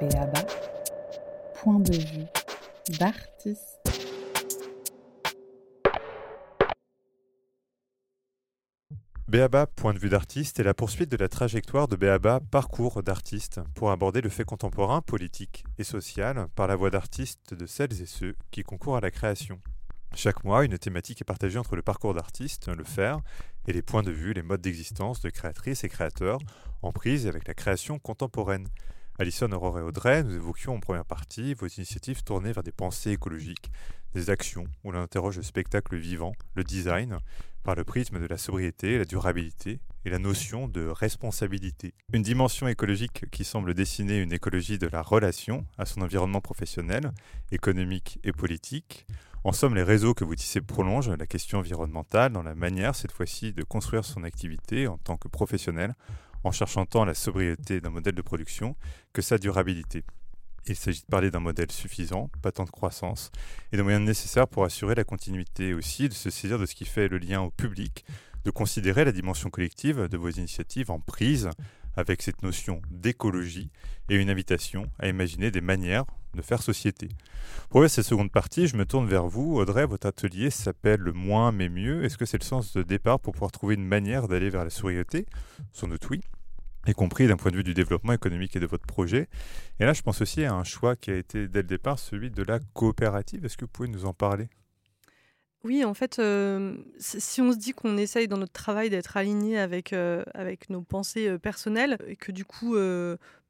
Béaba, point de vue d'artiste. Béaba, point de vue d'artiste, est la poursuite de la trajectoire de Béaba, parcours d'artiste, pour aborder le fait contemporain, politique et social par la voix d'artistes de celles et ceux qui concourent à la création. Chaque mois, une thématique est partagée entre le parcours d'artiste, le faire, et les points de vue, les modes d'existence de créatrices et créateurs, en prise avec la création contemporaine. Alison, Aurore et Audrey, nous évoquions en première partie vos initiatives tournées vers des pensées écologiques, des actions où l'on interroge le spectacle vivant, le design, par le prisme de la sobriété, la durabilité et la notion de responsabilité. Une dimension écologique qui semble dessiner une écologie de la relation à son environnement professionnel, économique et politique. En somme, les réseaux que vous tissez prolongent la question environnementale dans la manière, cette fois-ci, de construire son activité en tant que professionnel en cherchant tant la sobriété d'un modèle de production que sa durabilité. Il s'agit de parler d'un modèle suffisant, pas tant de croissance, et de moyens nécessaires pour assurer la continuité aussi, de se saisir de ce qui fait le lien au public, de considérer la dimension collective de vos initiatives en prise avec cette notion d'écologie et une invitation à imaginer des manières de faire société. Pour cette seconde partie, je me tourne vers vous. Audrey, votre atelier s'appelle Le moins mais mieux. Est-ce que c'est le sens de départ pour pouvoir trouver une manière d'aller vers la sobriété? Sans doute oui y compris d'un point de vue du développement économique et de votre projet. Et là, je pense aussi à un choix qui a été dès le départ celui de la coopérative. Est-ce que vous pouvez nous en parler? Oui, en fait, euh, si on se dit qu'on essaye dans notre travail d'être aligné avec, euh, avec nos pensées euh, personnelles, et que du coup,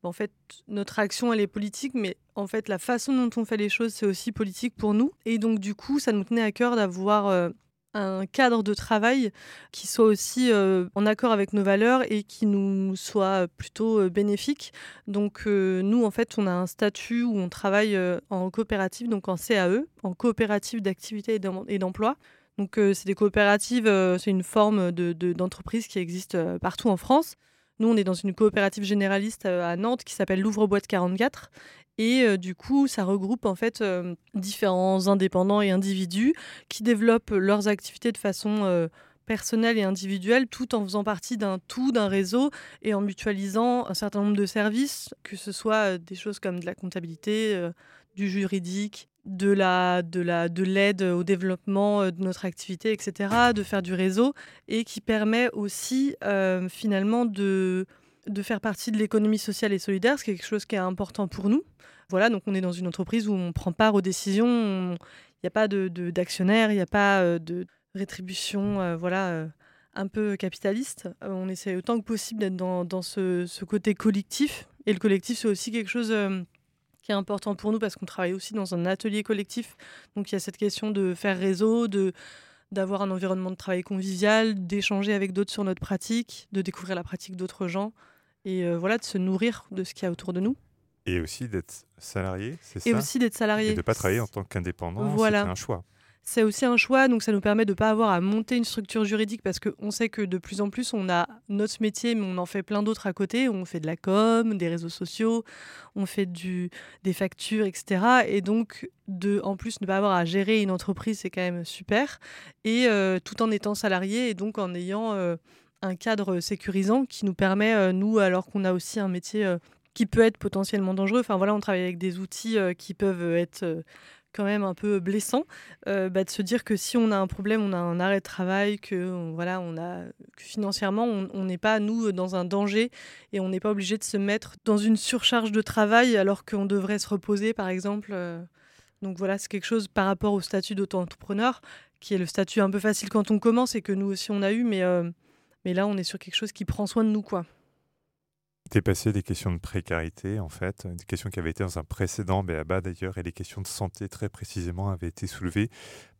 en fait, notre action, elle est politique, mais en fait, la façon dont on fait les choses, c'est aussi politique pour nous. Et donc, du coup, ça nous tenait à cœur d'avoir un cadre de travail qui soit aussi euh, en accord avec nos valeurs et qui nous soit plutôt euh, bénéfique. Donc euh, nous, en fait, on a un statut où on travaille en coopérative, donc en CAE, en coopérative d'activité et d'emploi. Donc c'est des coopératives, c'est une forme d'entreprise de, qui existe partout en France. Nous, on est dans une coopérative généraliste à Nantes qui s'appelle l'Ouvre-Boîte 44 et du coup, ça regroupe en fait différents indépendants et individus qui développent leurs activités de façon personnelle et individuelle, tout en faisant partie d'un tout, d'un réseau et en mutualisant un certain nombre de services, que ce soit des choses comme de la comptabilité, du juridique, de la de la de l'aide au développement de notre activité, etc., de faire du réseau et qui permet aussi finalement de de faire partie de l'économie sociale et solidaire, ce qui est quelque chose qui est important pour nous. Voilà, donc on est dans une entreprise où on prend part aux décisions, il n'y a pas de, d'actionnaire, il n'y a pas euh, de rétribution, euh, voilà, euh, un peu capitaliste. on essaie autant que possible d'être dans, dans ce, ce, côté collectif. Et le collectif, c'est aussi quelque chose qui est important pour nous parce qu'on travaille aussi dans un atelier collectif. Donc il y a cette question de faire réseau, de d'avoir un environnement de travail convivial, d'échanger avec d'autres sur notre pratique, de découvrir la pratique d'autres gens et voilà de se nourrir de ce qu'il y a autour de nous. Et aussi d'être salarié, c'est ça? Et aussi d'être salarié. Et de ne pas travailler en tant qu'indépendant, voilà. c'est un choix. C'est aussi un choix, donc ça nous permet de ne pas avoir à monter une structure juridique parce qu'on sait que de plus en plus, on a notre métier, mais on en fait plein d'autres à côté. On fait de la com, des réseaux sociaux, on fait du, des factures, etc. Et donc, de, en plus, ne pas avoir à gérer une entreprise, c'est quand même super. Et euh, tout en étant salarié et donc en ayant euh, un cadre sécurisant qui nous permet, euh, nous, alors qu'on a aussi un métier qui peut être potentiellement dangereux. Enfin voilà, on travaille avec des outils qui peuvent être quand même un peu blessants. Euh, bah, de se dire que si on a un problème, on a un arrêt de travail, que voilà, on a financièrement on n'est pas nous dans un danger et on n'est pas obligé de se mettre dans une surcharge de travail alors qu'on devrait se reposer par exemple. Donc voilà, c'est quelque chose par rapport au statut d'auto-entrepreneur qui est le statut un peu facile quand on commence et que nous aussi on a eu, mais mais là on est sur quelque chose qui prend soin de nous quoi dépassé des questions de précarité, en fait, des questions qui avaient été dans un précédent BABA d'ailleurs, et les questions de santé très précisément avaient été soulevées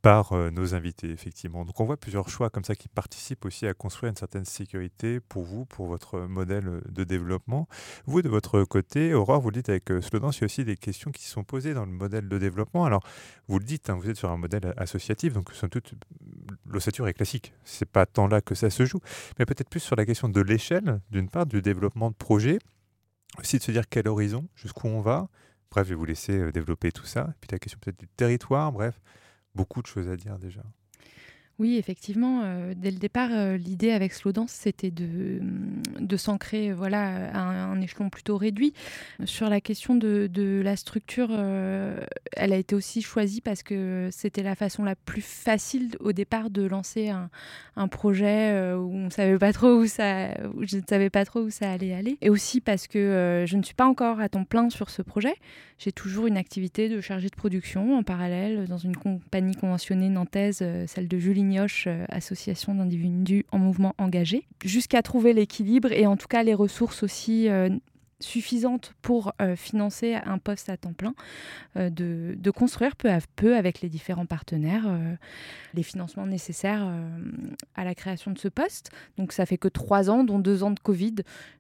par euh, nos invités, effectivement. Donc on voit plusieurs choix comme ça qui participent aussi à construire une certaine sécurité pour vous, pour votre modèle de développement. Vous, de votre côté, Aurore, vous le dites avec euh, Slodan, il y a aussi des questions qui sont posées dans le modèle de développement. Alors, vous le dites, hein, vous êtes sur un modèle associatif, donc somme toute, l'ossature est classique. C'est pas tant là que ça se joue, mais peut-être plus sur la question de l'échelle, d'une part, du développement de projet, aussi de se dire quel horizon, jusqu'où on va. Bref, je vais vous laisser euh, développer tout ça. Et puis la question peut-être du territoire, bref beaucoup de choses à dire déjà. Oui, effectivement, euh, dès le départ, euh, l'idée avec Slow Dance, c'était de, de s'ancrer voilà, à un, échelon plutôt réduit. Sur la question de, de la structure, euh, elle a été aussi choisie parce que c'était la façon la plus facile au départ de lancer un, un projet où on savait pas trop où ça, où je ne savais pas trop où ça allait aller. Et aussi parce que je ne suis pas encore à temps plein sur ce projet. J'ai toujours une activité de chargée de production en parallèle dans une compagnie conventionnée nantaise, celle de Julie euh, association d'individus en mouvement engagé, jusqu'à trouver l'équilibre et en tout cas les ressources aussi euh, suffisantes pour euh, financer un poste à temps plein, de, construire peu à peu avec les différents partenaires les financements nécessaires à la création de ce poste. Donc ça fait que trois ans, dont deux ans de Covid.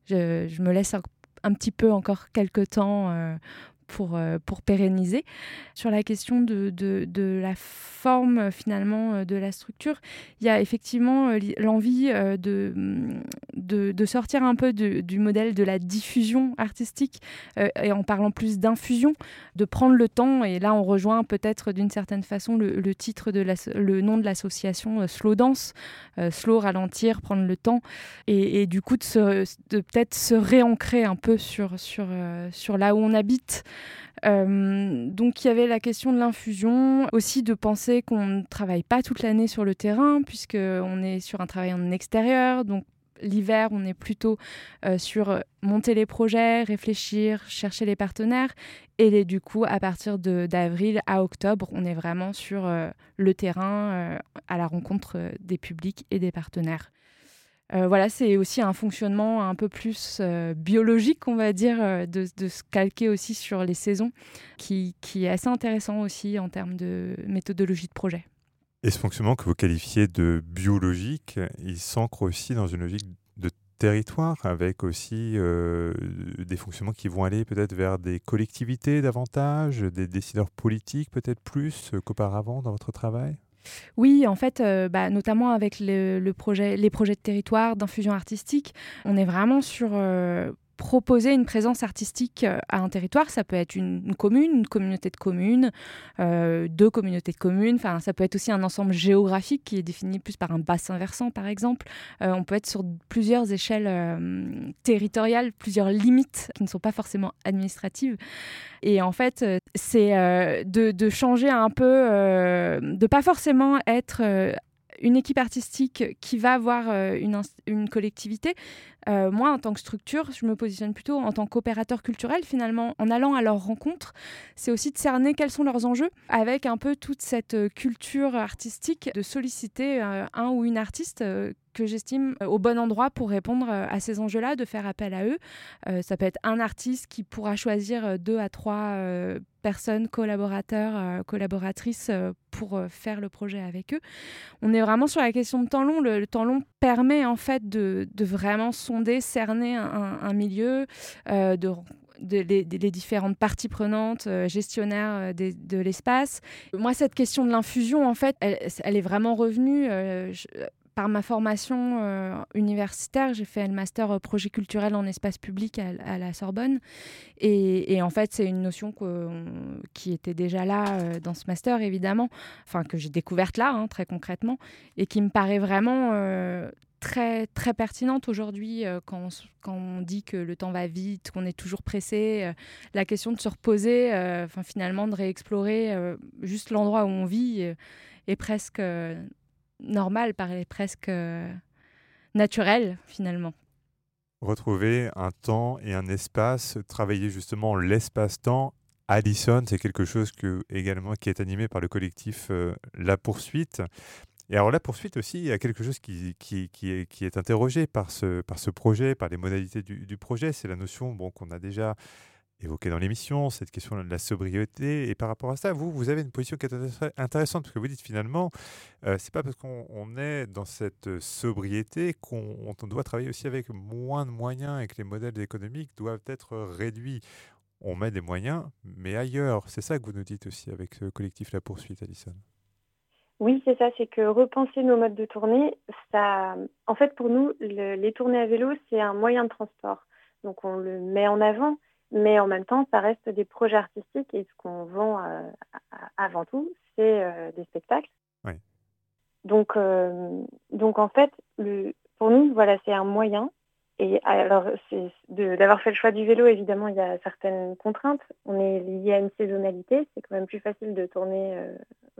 Je, me laisse un, un, petit peu encore quelques temps pour, euh, pour pérenniser. Sur la question de, de, la forme finalement euh, de la structure, il y a effectivement euh, l'envie de, de, de, sortir un peu du modèle de la diffusion artistique et en parlant plus d'infusion, de prendre le temps, et là on rejoint peut-être d'une certaine façon le, titre de la, le nom de l'association Slow Dance, slow, ralentir, prendre le temps, et, du coup de, de peut-être se réancrer un peu sur, sur, sur là où on habite. Euh, donc il y avait la question de l'infusion, aussi de penser qu'on ne travaille pas toute l'année sur le terrain, puisqu'on est sur un travail en extérieur. Donc l'hiver, on est plutôt euh, sur monter les projets, réfléchir, chercher les partenaires. Et du coup, à partir d'avril à octobre, on est vraiment sur euh, le terrain, à la rencontre des publics et des partenaires. Euh, voilà, c'est aussi un fonctionnement un peu plus euh, biologique, on va dire, euh, de, se calquer aussi sur les saisons, qui, est assez intéressant aussi en termes de méthodologie de projet. Et ce fonctionnement que vous qualifiez de biologique, il s'ancre aussi dans une logique de territoire, avec aussi des fonctionnements qui vont aller peut-être vers des collectivités davantage, des décideurs politiques peut-être plus qu'auparavant dans votre travail? Oui, en fait, euh, bah, notamment avec le, projet, les projets de territoire, d'infusion artistique, on est vraiment sur euh, proposer une présence artistique euh, à un territoire. Ça peut être une, commune, une communauté de communes, euh, deux communautés de communes. Enfin, ça peut être aussi un ensemble géographique qui est défini plus par un bassin versant, par exemple. Euh, on peut être sur plusieurs échelles territoriales, plusieurs limites qui ne sont pas forcément administratives. Et en fait, c'est de, changer un peu, de pas forcément être une équipe artistique qui va avoir une collectivité, euh, moi, en tant que structure, je me positionne plutôt en tant qu'opérateur culturel, finalement, en allant à leur rencontre. C'est aussi de cerner quels sont leurs enjeux, avec un peu toute cette euh, culture artistique, de solliciter euh, un ou une artiste que j'estime au bon endroit pour répondre à ces enjeux-là, de faire appel à eux. ça peut être un artiste qui pourra choisir deux à trois personnes, collaborateurs, collaboratrices pour faire le projet avec eux. On est vraiment sur la question de temps long. Le, temps long permet en fait de, vraiment son cerner un, milieu, euh, de les, différentes parties prenantes, euh, gestionnaires euh, de l'espace. Moi, cette question de l'infusion, en fait, elle, est vraiment revenue. par ma formation universitaire, j'ai fait le master projet culturel en espace public à, la Sorbonne. Et, en fait, c'est une notion qui était déjà là dans ce master, évidemment, enfin que j'ai découverte là, hein, très concrètement, et qui me paraît vraiment très, très pertinente aujourd'hui euh, quand, quand, on dit que le temps va vite, qu'on est toujours pressé. Euh, la question de se reposer, euh, enfin finalement de réexplorer juste l'endroit où on vit est presque normal, paraît presque naturel finalement. Retrouver un temps et un espace, travailler justement l'espace-temps Allison, c'est quelque chose que, également qui est animé par le collectif La Poursuite. Et alors la poursuite aussi, il y a quelque chose qui, est, interrogé par ce, projet, par les modalités du, projet. C'est la notion bon, qu'on a déjà évoquée dans l'émission, cette question de la sobriété. Et par rapport à ça, vous, vous avez une position qui est intéressante, parce que vous dites finalement, euh, c'est pas parce qu'on est dans cette sobriété qu'on doit travailler aussi avec moins de moyens et que les modèles économiques doivent être réduits. On met des moyens, mais ailleurs. C'est ça que vous nous dites aussi avec ce collectif La Poursuite, Alison. Oui, c'est ça, c'est que repenser nos modes de tournée, ça, en fait, pour nous, les tournées à vélo, c'est un moyen de transport. Donc, on le met en avant, mais en même temps, ça reste des projets artistiques et ce qu'on vend euh, avant tout, c'est euh, des spectacles. Donc, donc en fait, le, pour nous, voilà, c'est un moyen. Et alors, d'avoir fait le choix du vélo, évidemment, il y a certaines contraintes. On est lié à une saisonnalité. C'est quand même plus facile de tourner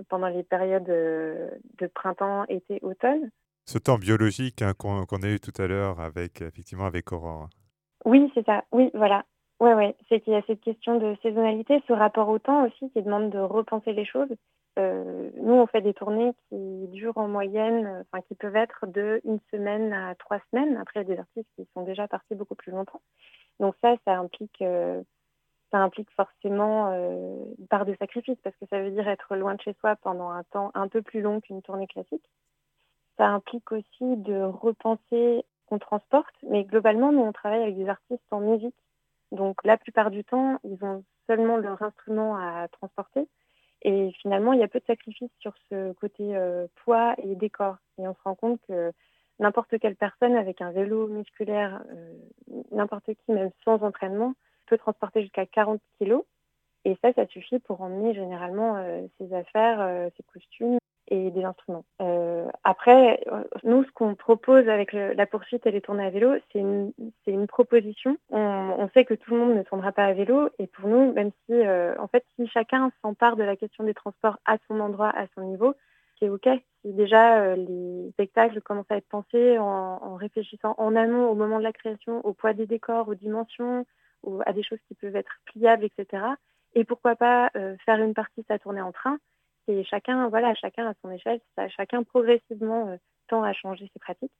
pendant les périodes de printemps, été, automne. Ce temps biologique hein, qu'on a eu tout à l'heure avec effectivement avec Aurore. Oui, c'est ça. Oui, voilà. Ouais, ouais. C'est qu'il y a cette question de saisonnalité, ce rapport au temps aussi qui demande de repenser les choses. Euh, nous, on fait des tournées qui durent en moyenne, enfin qui peuvent être de une semaine à trois semaines. Après, il y a des artistes qui sont déjà partis beaucoup plus longtemps. Donc ça, ça implique, euh, ça implique forcément euh, une part de sacrifice parce que ça veut dire être loin de chez soi pendant un temps un peu plus long qu'une tournée classique. Ça implique aussi de repenser qu'on transporte, mais globalement, nous, on travaille avec des artistes en musique. Donc, la plupart du temps, ils ont seulement leur instrument à transporter. Et finalement, il y a peu de sacrifices sur ce côté euh, poids et décor. Et on se rend compte que n'importe quelle personne avec un vélo musculaire, euh, n'importe qui, même sans entraînement, peut transporter jusqu'à 40 kilos. Et ça, ça suffit pour emmener généralement euh, ses affaires, ses costumes et des instruments. Euh, après, nous, ce qu'on propose avec la poursuite et les tournées à vélo, c'est une, proposition. On, sait que tout le monde ne tournera pas à vélo, et pour nous, même si, euh, en fait, si chacun s'empare de la question des transports à son endroit, à son niveau, c'est OK. Si déjà euh, les spectacles commencent à être pensés en, réfléchissant en amont, au moment de la création, au poids des décors, aux dimensions, à des choses qui peuvent être pliables, etc. Et pourquoi pas euh, faire une partie de sa tournée en train et chacun, voilà, chacun à son échelle, chacun progressivement euh, tend à changer ses pratiques.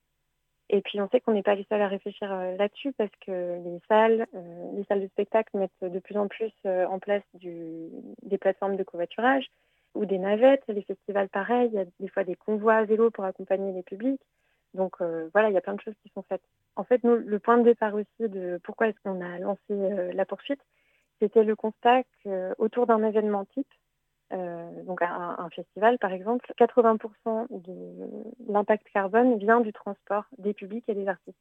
Et puis on sait qu'on n'est pas les seuls à réfléchir euh, là-dessus parce que les salles, euh, les salles de spectacle mettent de plus en plus en place des plateformes de covoiturage ou des navettes. Les festivals, pareil, il y a des fois des convois à vélo pour accompagner les publics. Donc voilà, il y a plein de choses qui sont faites. En fait, nous, le point de départ aussi de pourquoi est-ce qu'on a lancé la poursuite, c'était le constat qu'autour d'un événement type, euh, donc un, un, festival par exemple, 80% de l'impact carbone vient du transport des publics et des artistes.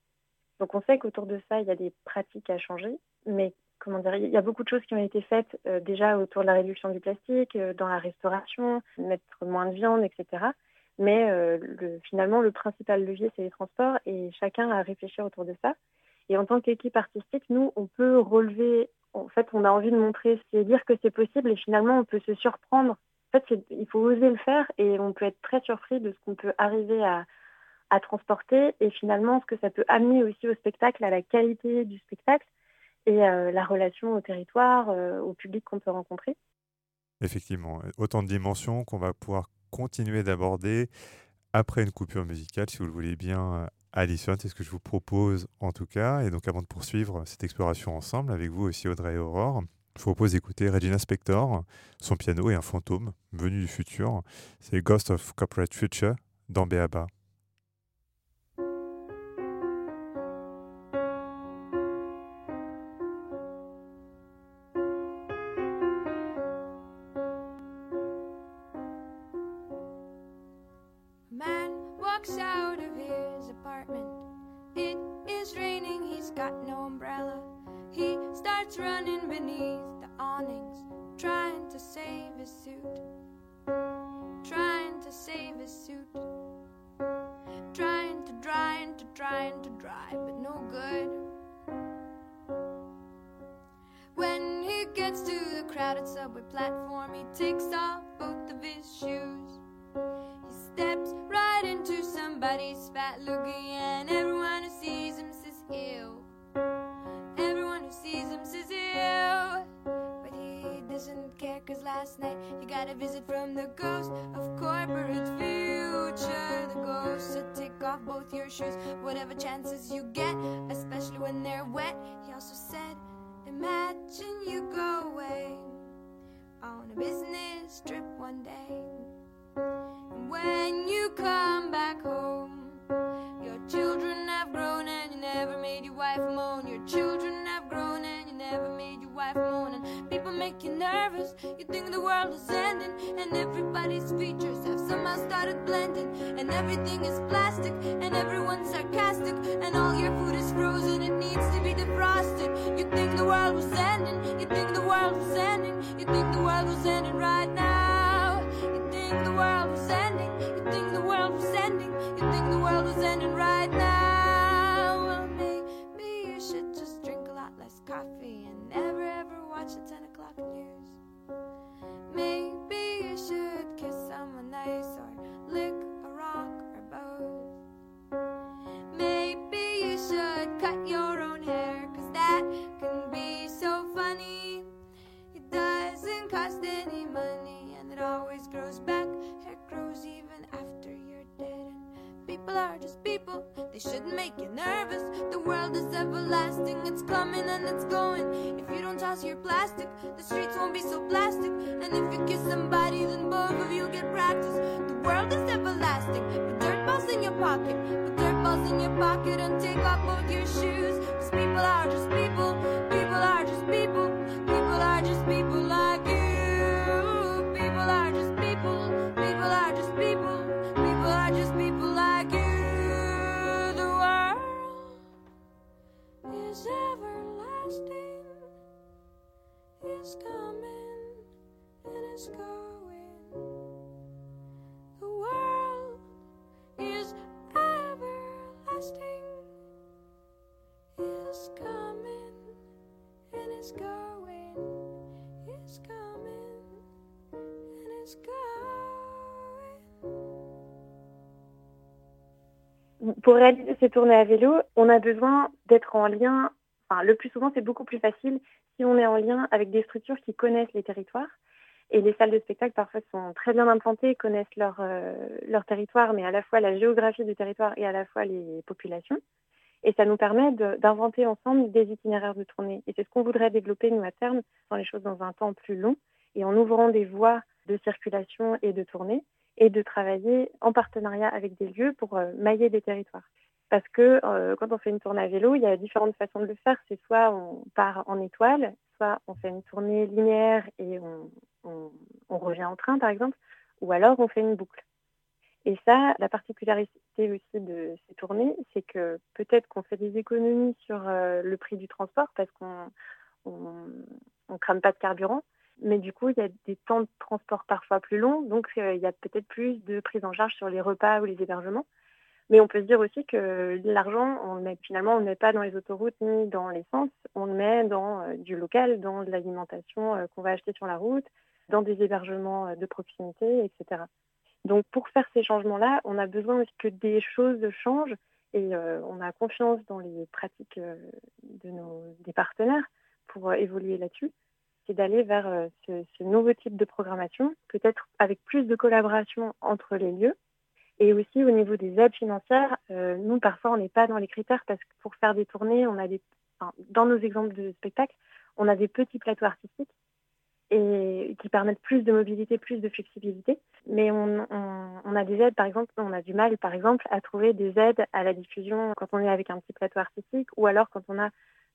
Donc on sait qu'autour de ça, il y a des pratiques à changer, mais comment dire, il y a beaucoup de choses qui ont été faites euh, déjà autour de la réduction du plastique, euh, dans la restauration, mettre moins de viande, etc. Mais le, finalement, le principal levier, c'est les transports et chacun a réfléchi autour de ça. Et en tant qu'équipe artistique, nous, on peut relever en fait, on a envie de montrer, c'est dire que c'est possible et finalement, on peut se surprendre. En fait, il faut oser le faire et on peut être très surpris de ce qu'on peut arriver à, transporter et finalement ce que ça peut amener aussi au spectacle, à la qualité du spectacle et euh, la relation au territoire, euh, au public qu'on peut rencontrer. Effectivement, autant de dimensions qu'on va pouvoir continuer d'aborder après une coupure musicale, si vous le voulez bien, Alison, c'est ce que je vous propose en tout cas. Et donc avant de poursuivre cette exploration ensemble avec vous aussi Audrey et Aurore, je vous propose d'écouter Regina Spector, son piano et un fantôme venu du futur. C'est Ghost of Corporate Future dans birds running beneath the awnings, trying to save his suit, trying to save his suit, trying to, trying to, trying to dry, but no good. When he gets to the crowded subway platform, he takes off both of his shoes. He steps right into somebody's fat loogie, and everyone who sees him says, Ew who sees him sees you. But he doesn't care, cause last night you got a visit from the ghost of corporate future. The ghost said, take off both your shoes, whatever chances you get, especially when they're wet. He also said, imagine you go away on a business trip one day. you nervous. You think the world is ending, and everybody's features have somehow started blending. And everything is plastic, and everyone's sarcastic, and all your food is frozen, it needs to be defrosted. You think the world was ending, you think the world was ending, you think the world was ending right now. You think the world was ending, you think the world was ending, you think the world was ending right now. Well, maybe you should just drink a lot less coffee watch the 10 o'clock news. Maybe you should kiss someone nice or lick a rock or both. Maybe you should cut your own hair, cause that can be so funny. It doesn't cost any money and it always grows back. Hair grows even after you're dead. And people are just people, they shouldn't make you nervous. The world is everlasting, it's coming and it's going. The streets won't be so plastic. And if you kiss somebody, then both of you get practice. The world is everlasting, put dirt balls in your pocket, put dirt balls in your pocket and take off both your shoes. Cause people are just Pour réaliser ces tournées à vélo, on a besoin d'être en lien, enfin le plus souvent c'est beaucoup plus facile si on est en lien avec des structures qui connaissent les territoires. Et les salles de spectacle parfois sont très bien implantées, connaissent leur, euh, territoire, mais à la fois la géographie du territoire et à la fois les populations. Et ça nous permet d'inventer ensemble des itinéraires de tournée. Et c'est ce qu'on voudrait développer, nous, à terme, dans les choses dans un temps plus long, et en ouvrant des voies de circulation et de tournée, et de travailler en partenariat avec des lieux pour euh, mailler des territoires. Parce que euh, quand on fait une tournée à vélo, il y a différentes façons de le faire. C'est soit on part en étoile, soit on fait une tournée linéaire et on, revient en train, par exemple, ou alors on fait une boucle. Et ça, la particularité aussi de ces tournées, c'est que peut-être qu'on fait des économies sur euh, le prix du transport parce qu'on on, on crame pas de carburant, mais du coup, il y a des temps de transport parfois plus longs, donc euh, il y a peut-être plus de prise en charge sur les repas ou les hébergements. Mais on peut se dire aussi que l'argent, on met, finalement, on ne met pas dans les autoroutes ni dans l'essence, on le met dans euh, du local, dans de l'alimentation euh, qu'on va acheter sur la route, dans des hébergements euh, de proximité, etc. Donc pour faire ces changements-là, on a besoin que des choses changent et on a confiance dans les pratiques de nos, des partenaires pour évoluer là-dessus. C'est d'aller vers ce nouveau type de programmation, peut-être avec plus de collaboration entre les lieux. Et aussi au niveau des aides financières, euh, nous parfois on n'est pas dans les critères parce que pour faire des tournées, on a des, dans nos exemples de spectacles, on a des petits plateaux artistiques et qui permettent plus de mobilité, plus de flexibilité. Mais on a des aides, par exemple, on a du mal, par exemple, à trouver des aides à la diffusion quand on est avec un petit plateau artistique ou alors quand on a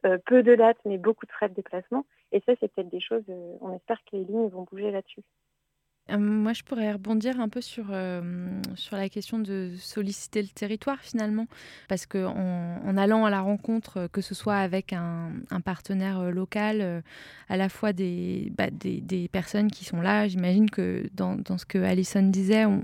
euh, peu de dates mais beaucoup de frais de déplacement. Et ça, c'est peut-être des choses, euh, on espère que les lignes vont bouger là-dessus. Euh, Moi, je pourrais rebondir un peu sur, euh, sur la question de solliciter le territoire finalement, parce que en, allant à la rencontre, euh, que ce soit avec un, partenaire local, à la fois des, bah, des, des personnes qui sont là, j'imagine que dans, dans ce que Alison disait, on-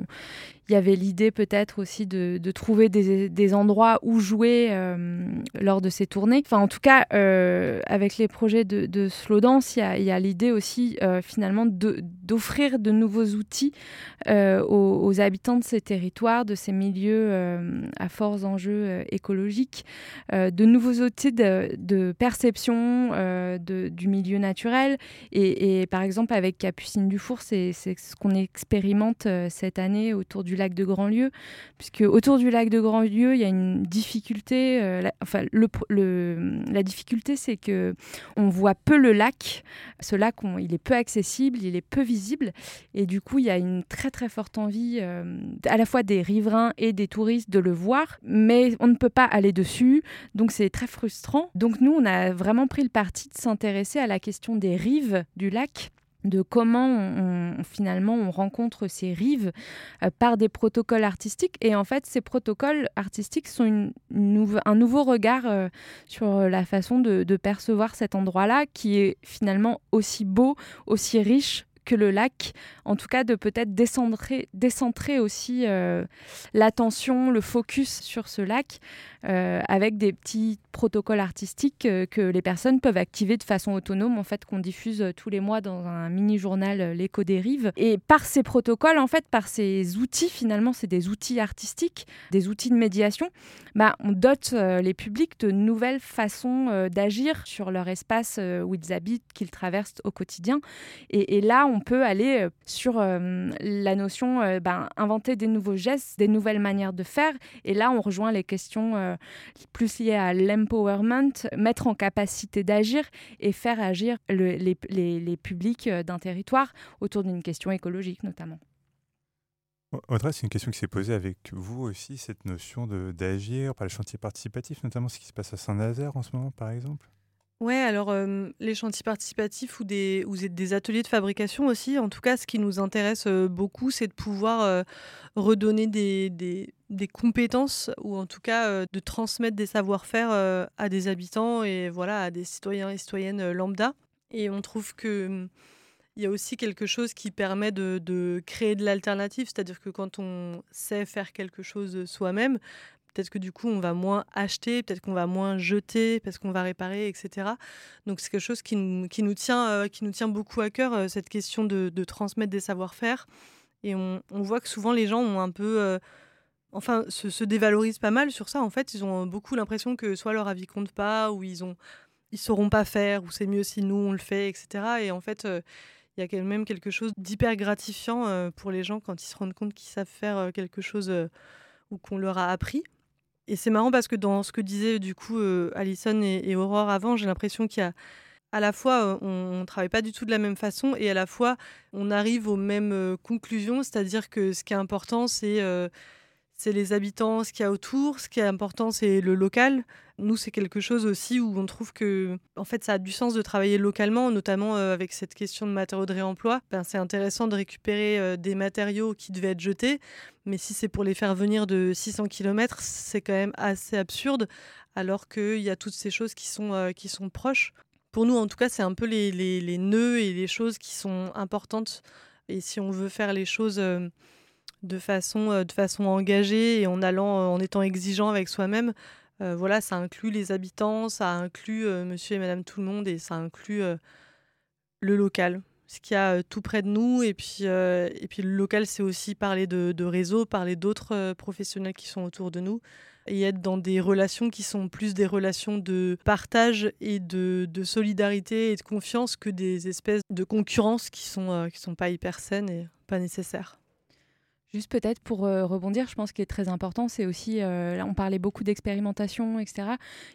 il y avait l'idée peut-être aussi de, de trouver des, des endroits où jouer euh, lors de ces tournées. Enfin, en tout cas, euh, avec les projets de, de Slow Dance, il y a, a l'idée aussi euh, finalement d'offrir de nouveaux outils aux, habitants de ces territoires, de ces milieux à forts enjeux écologiques, de nouveaux outils de, perception du milieu naturel. Et, et par exemple, avec Capucine Dufour, c'est ce qu'on expérimente cette année autour du lac de Grandlieu, puisque autour du lac de Grandlieu, il y a une difficulté. euh, la, enfin, le, la difficulté, c'est que on voit peu le lac. Ce lac, on- il est peu accessible, il est peu visible, et du coup, il y a une très très forte envie, euh, à la fois des riverains et des touristes, de le voir, mais on ne peut pas aller dessus, donc c'est très frustrant. Donc nous, on a vraiment pris le parti de s'intéresser à la question des rives du lac de comment on, finalement on rencontre ces rives euh, par des protocoles artistiques. Et en fait ces protocoles artistiques sont un nouveau regard euh, sur la façon de percevoir cet endroit-là qui est finalement aussi beau, aussi riche que le lac, en tout cas de peut-être décentrer, décentrer aussi euh, l'attention, le focus sur ce lac, euh, avec des petits protocoles artistiques euh, que les personnes peuvent activer de façon autonome, en fait, qu'on diffuse tous les mois dans un mini-journal L'écho des rives. Et par ces protocoles, en fait, par ces outils, finalement, c'est des outils artistiques, des outils de médiation, bah, on dote les publics de nouvelles façons d'agir sur leur espace où ils habitent, qu'ils traversent au quotidien. Et, et là, on peut aller euh, sur euh, la notion, euh, ben, inventer des nouveaux gestes, des nouvelles manières de faire. Et là, on rejoint les questions plus liées à l'empowerment, mettre en capacité d'agir et faire agir les, les, les, publics d'un territoire autour d'une question écologique notamment. Audrey, c'est une question qui s'est posée avec vous aussi, cette notion d'agir par les chantiers participatifs, notamment ce qui se passe à Saint-Nazaire en ce moment, par exemple? Ouais, alors les chantiers participatifs ou des, ou des ateliers de fabrication aussi, en tout cas, ce qui nous intéresse beaucoup, c'est de pouvoir redonner des, des, des, compétences ou en tout cas de transmettre des savoir-faire à des habitants et voilà, à des citoyens et citoyennes lambda. Et on trouve que il y a aussi quelque chose qui permet de, de créer de l'alternative, c'est-à-dire que quand on sait faire quelque chose soi-même, Peut-être que du coup, on va moins acheter, peut-être qu'on va moins jeter parce qu'on va réparer, etc. Donc c'est quelque chose qui nous, euh, tient beaucoup à cœur, euh, cette question de, transmettre des savoir-faire. Et on, voit que souvent les gens ont un peu... Euh, enfin, se, se, dévalorisent pas mal sur ça. En fait, ils ont beaucoup l'impression que soit leur avis compte pas, ou ils ont ils sauront pas faire, ou c'est mieux si nous on le fait, etc. Et en fait, il y a quand même quelque chose d'hyper gratifiant pour les gens quand ils se rendent compte qu'ils savent faire quelque chose ou qu'on leur a appris. Et c'est marrant parce que dans ce que disaient du coup euh, Alison et, Aurore avant, j'ai l'impression qu'il a à la fois euh, on, ne travaille pas du tout de la même façon et à la fois on arrive aux mêmes euh, conclusions, c'est-à-dire que ce qui est important c'est c'est les habitants, ce qu'il y a autour. Ce qui est important, c'est le local. Nous, c'est quelque chose aussi où on trouve que, en fait, ça a du sens de travailler localement, notamment euh, avec cette question de matériaux de réemploi. Ben, c'est intéressant de récupérer euh, des matériaux qui devaient être jetés, mais si c'est pour les faire venir de 600 km, c'est quand même assez absurde, alors qu'il y a toutes ces choses qui sont, euh, qui sont proches. Pour nous, en tout cas, c'est un peu les, les, les, nœuds et les choses qui sont importantes. Et si on veut faire les choses de façon, euh, de façon engagée et en allant, euh, en étant exigeant avec soi-même. Euh, voilà, ça inclut les habitants, ça inclut monsieur et madame tout le monde et ça inclut le local, ce qu'il y a tout près de nous. Et puis, et puis le local, c'est aussi parler de, réseau, parler d'autres professionnels qui sont autour de nous et être dans des relations qui sont plus des relations de partage et de, de solidarité et de confiance que des espèces de concurrence qui sont, qui sont pas hyper saines et pas nécessaires. Juste peut-être pour euh, rebondir, je pense qu'il est très important, c'est aussi, euh, on parlait beaucoup d'expérimentation, etc.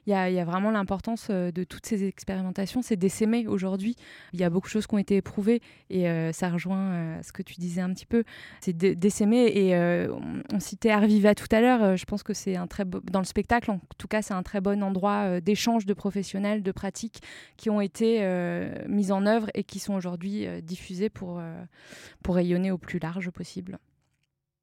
Il y, a, vraiment l'importance euh, de toutes ces expérimentations, c'est d'essaimer aujourd'hui. Il y a beaucoup de choses qui ont été éprouvées et ça rejoint ce que tu disais un petit peu, c'est d'essaimer. Et on, citait Arviva tout à l'heure, je pense que c'est un très dans le spectacle, en tout cas, c'est un très bon endroit d'échange de professionnels, de pratiques qui ont été mises en œuvre et qui sont aujourd'hui diffusées pour rayonner au plus large possible.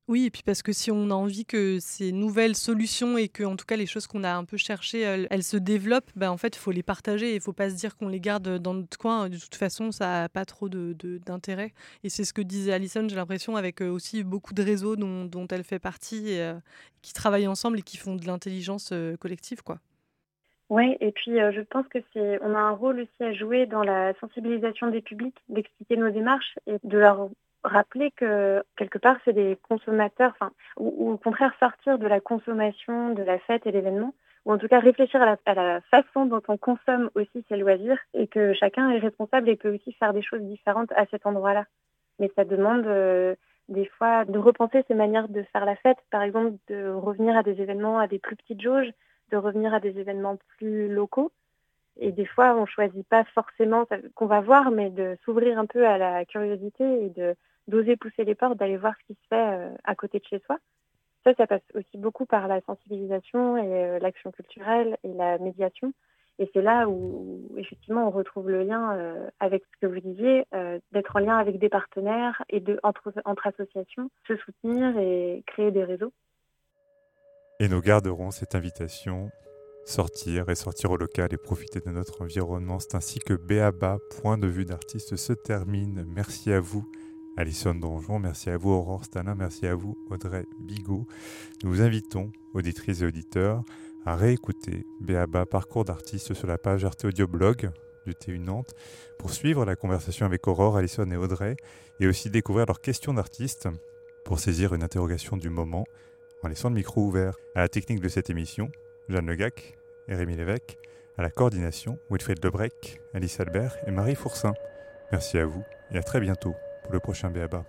Oui, et puis parce que si on a envie que ces nouvelles solutions et que, en tout cas, les choses qu'on a un peu cherchées, elles, se développent, ben, en fait, il faut les partager. Il ne faut pas se dire qu'on les garde dans notre coin. De toute façon, ça n'a pas trop d'intérêt. De, et c'est ce que disait Alison, j'ai l'impression, avec euh, aussi beaucoup de réseaux dont, elle fait partie, et, euh, qui travaillent ensemble et qui font de l'intelligence euh, collective. quoi. Oui, et puis je pense que c'est, on a un rôle aussi à jouer dans la sensibilisation des publics, d'expliquer nos démarches et de leur rappeler que quelque part c'est des consommateurs, enfin, ou, au contraire sortir de la consommation, de la fête et l'événement, ou en tout cas réfléchir à la, façon dont on consomme aussi ses loisirs et que chacun est responsable et peut aussi faire des choses différentes à cet endroit-là. Mais ça demande euh, des fois de repenser ses manières de faire la fête, par exemple de revenir à des événements à des plus petites jauges, de revenir à des événements plus locaux. Et des fois, on choisit pas forcément qu'on va voir, mais de s'ouvrir un peu à la curiosité et de d'oser pousser les portes, d'aller voir ce qui se fait euh, à côté de chez soi. Ça, ça passe aussi beaucoup par la sensibilisation et euh, l'action culturelle et la médiation. Et c'est là où, effectivement, on retrouve le lien euh, avec ce que vous disiez, d'être en lien avec des partenaires et de, entre, entre associations, se soutenir et créer des réseaux. Et nous garderons cette invitation sortir et sortir au local et profiter de notre environnement. C'est ainsi que Béaba, point de vue d'artiste, se termine. Merci à vous, Alison Donjon. Merci à vous, Aurore Stalin. Merci à vous, Audrey Bigot. Nous vous invitons, auditrices et auditeurs, à réécouter Béaba Parcours d'artiste sur la page Arte Audio Blog du TU Nantes pour suivre la conversation avec Aurore, Alison et Audrey et aussi découvrir leurs questions d'artistes pour saisir une interrogation du moment en laissant le micro ouvert. À la technique de cette émission, Jeanne Legac et Rémi Lévesque. À la coordination, Wilfried Lebrec, Alice Albert et Marie Fourcin. Merci à vous et à très bientôt pour le prochain BABA.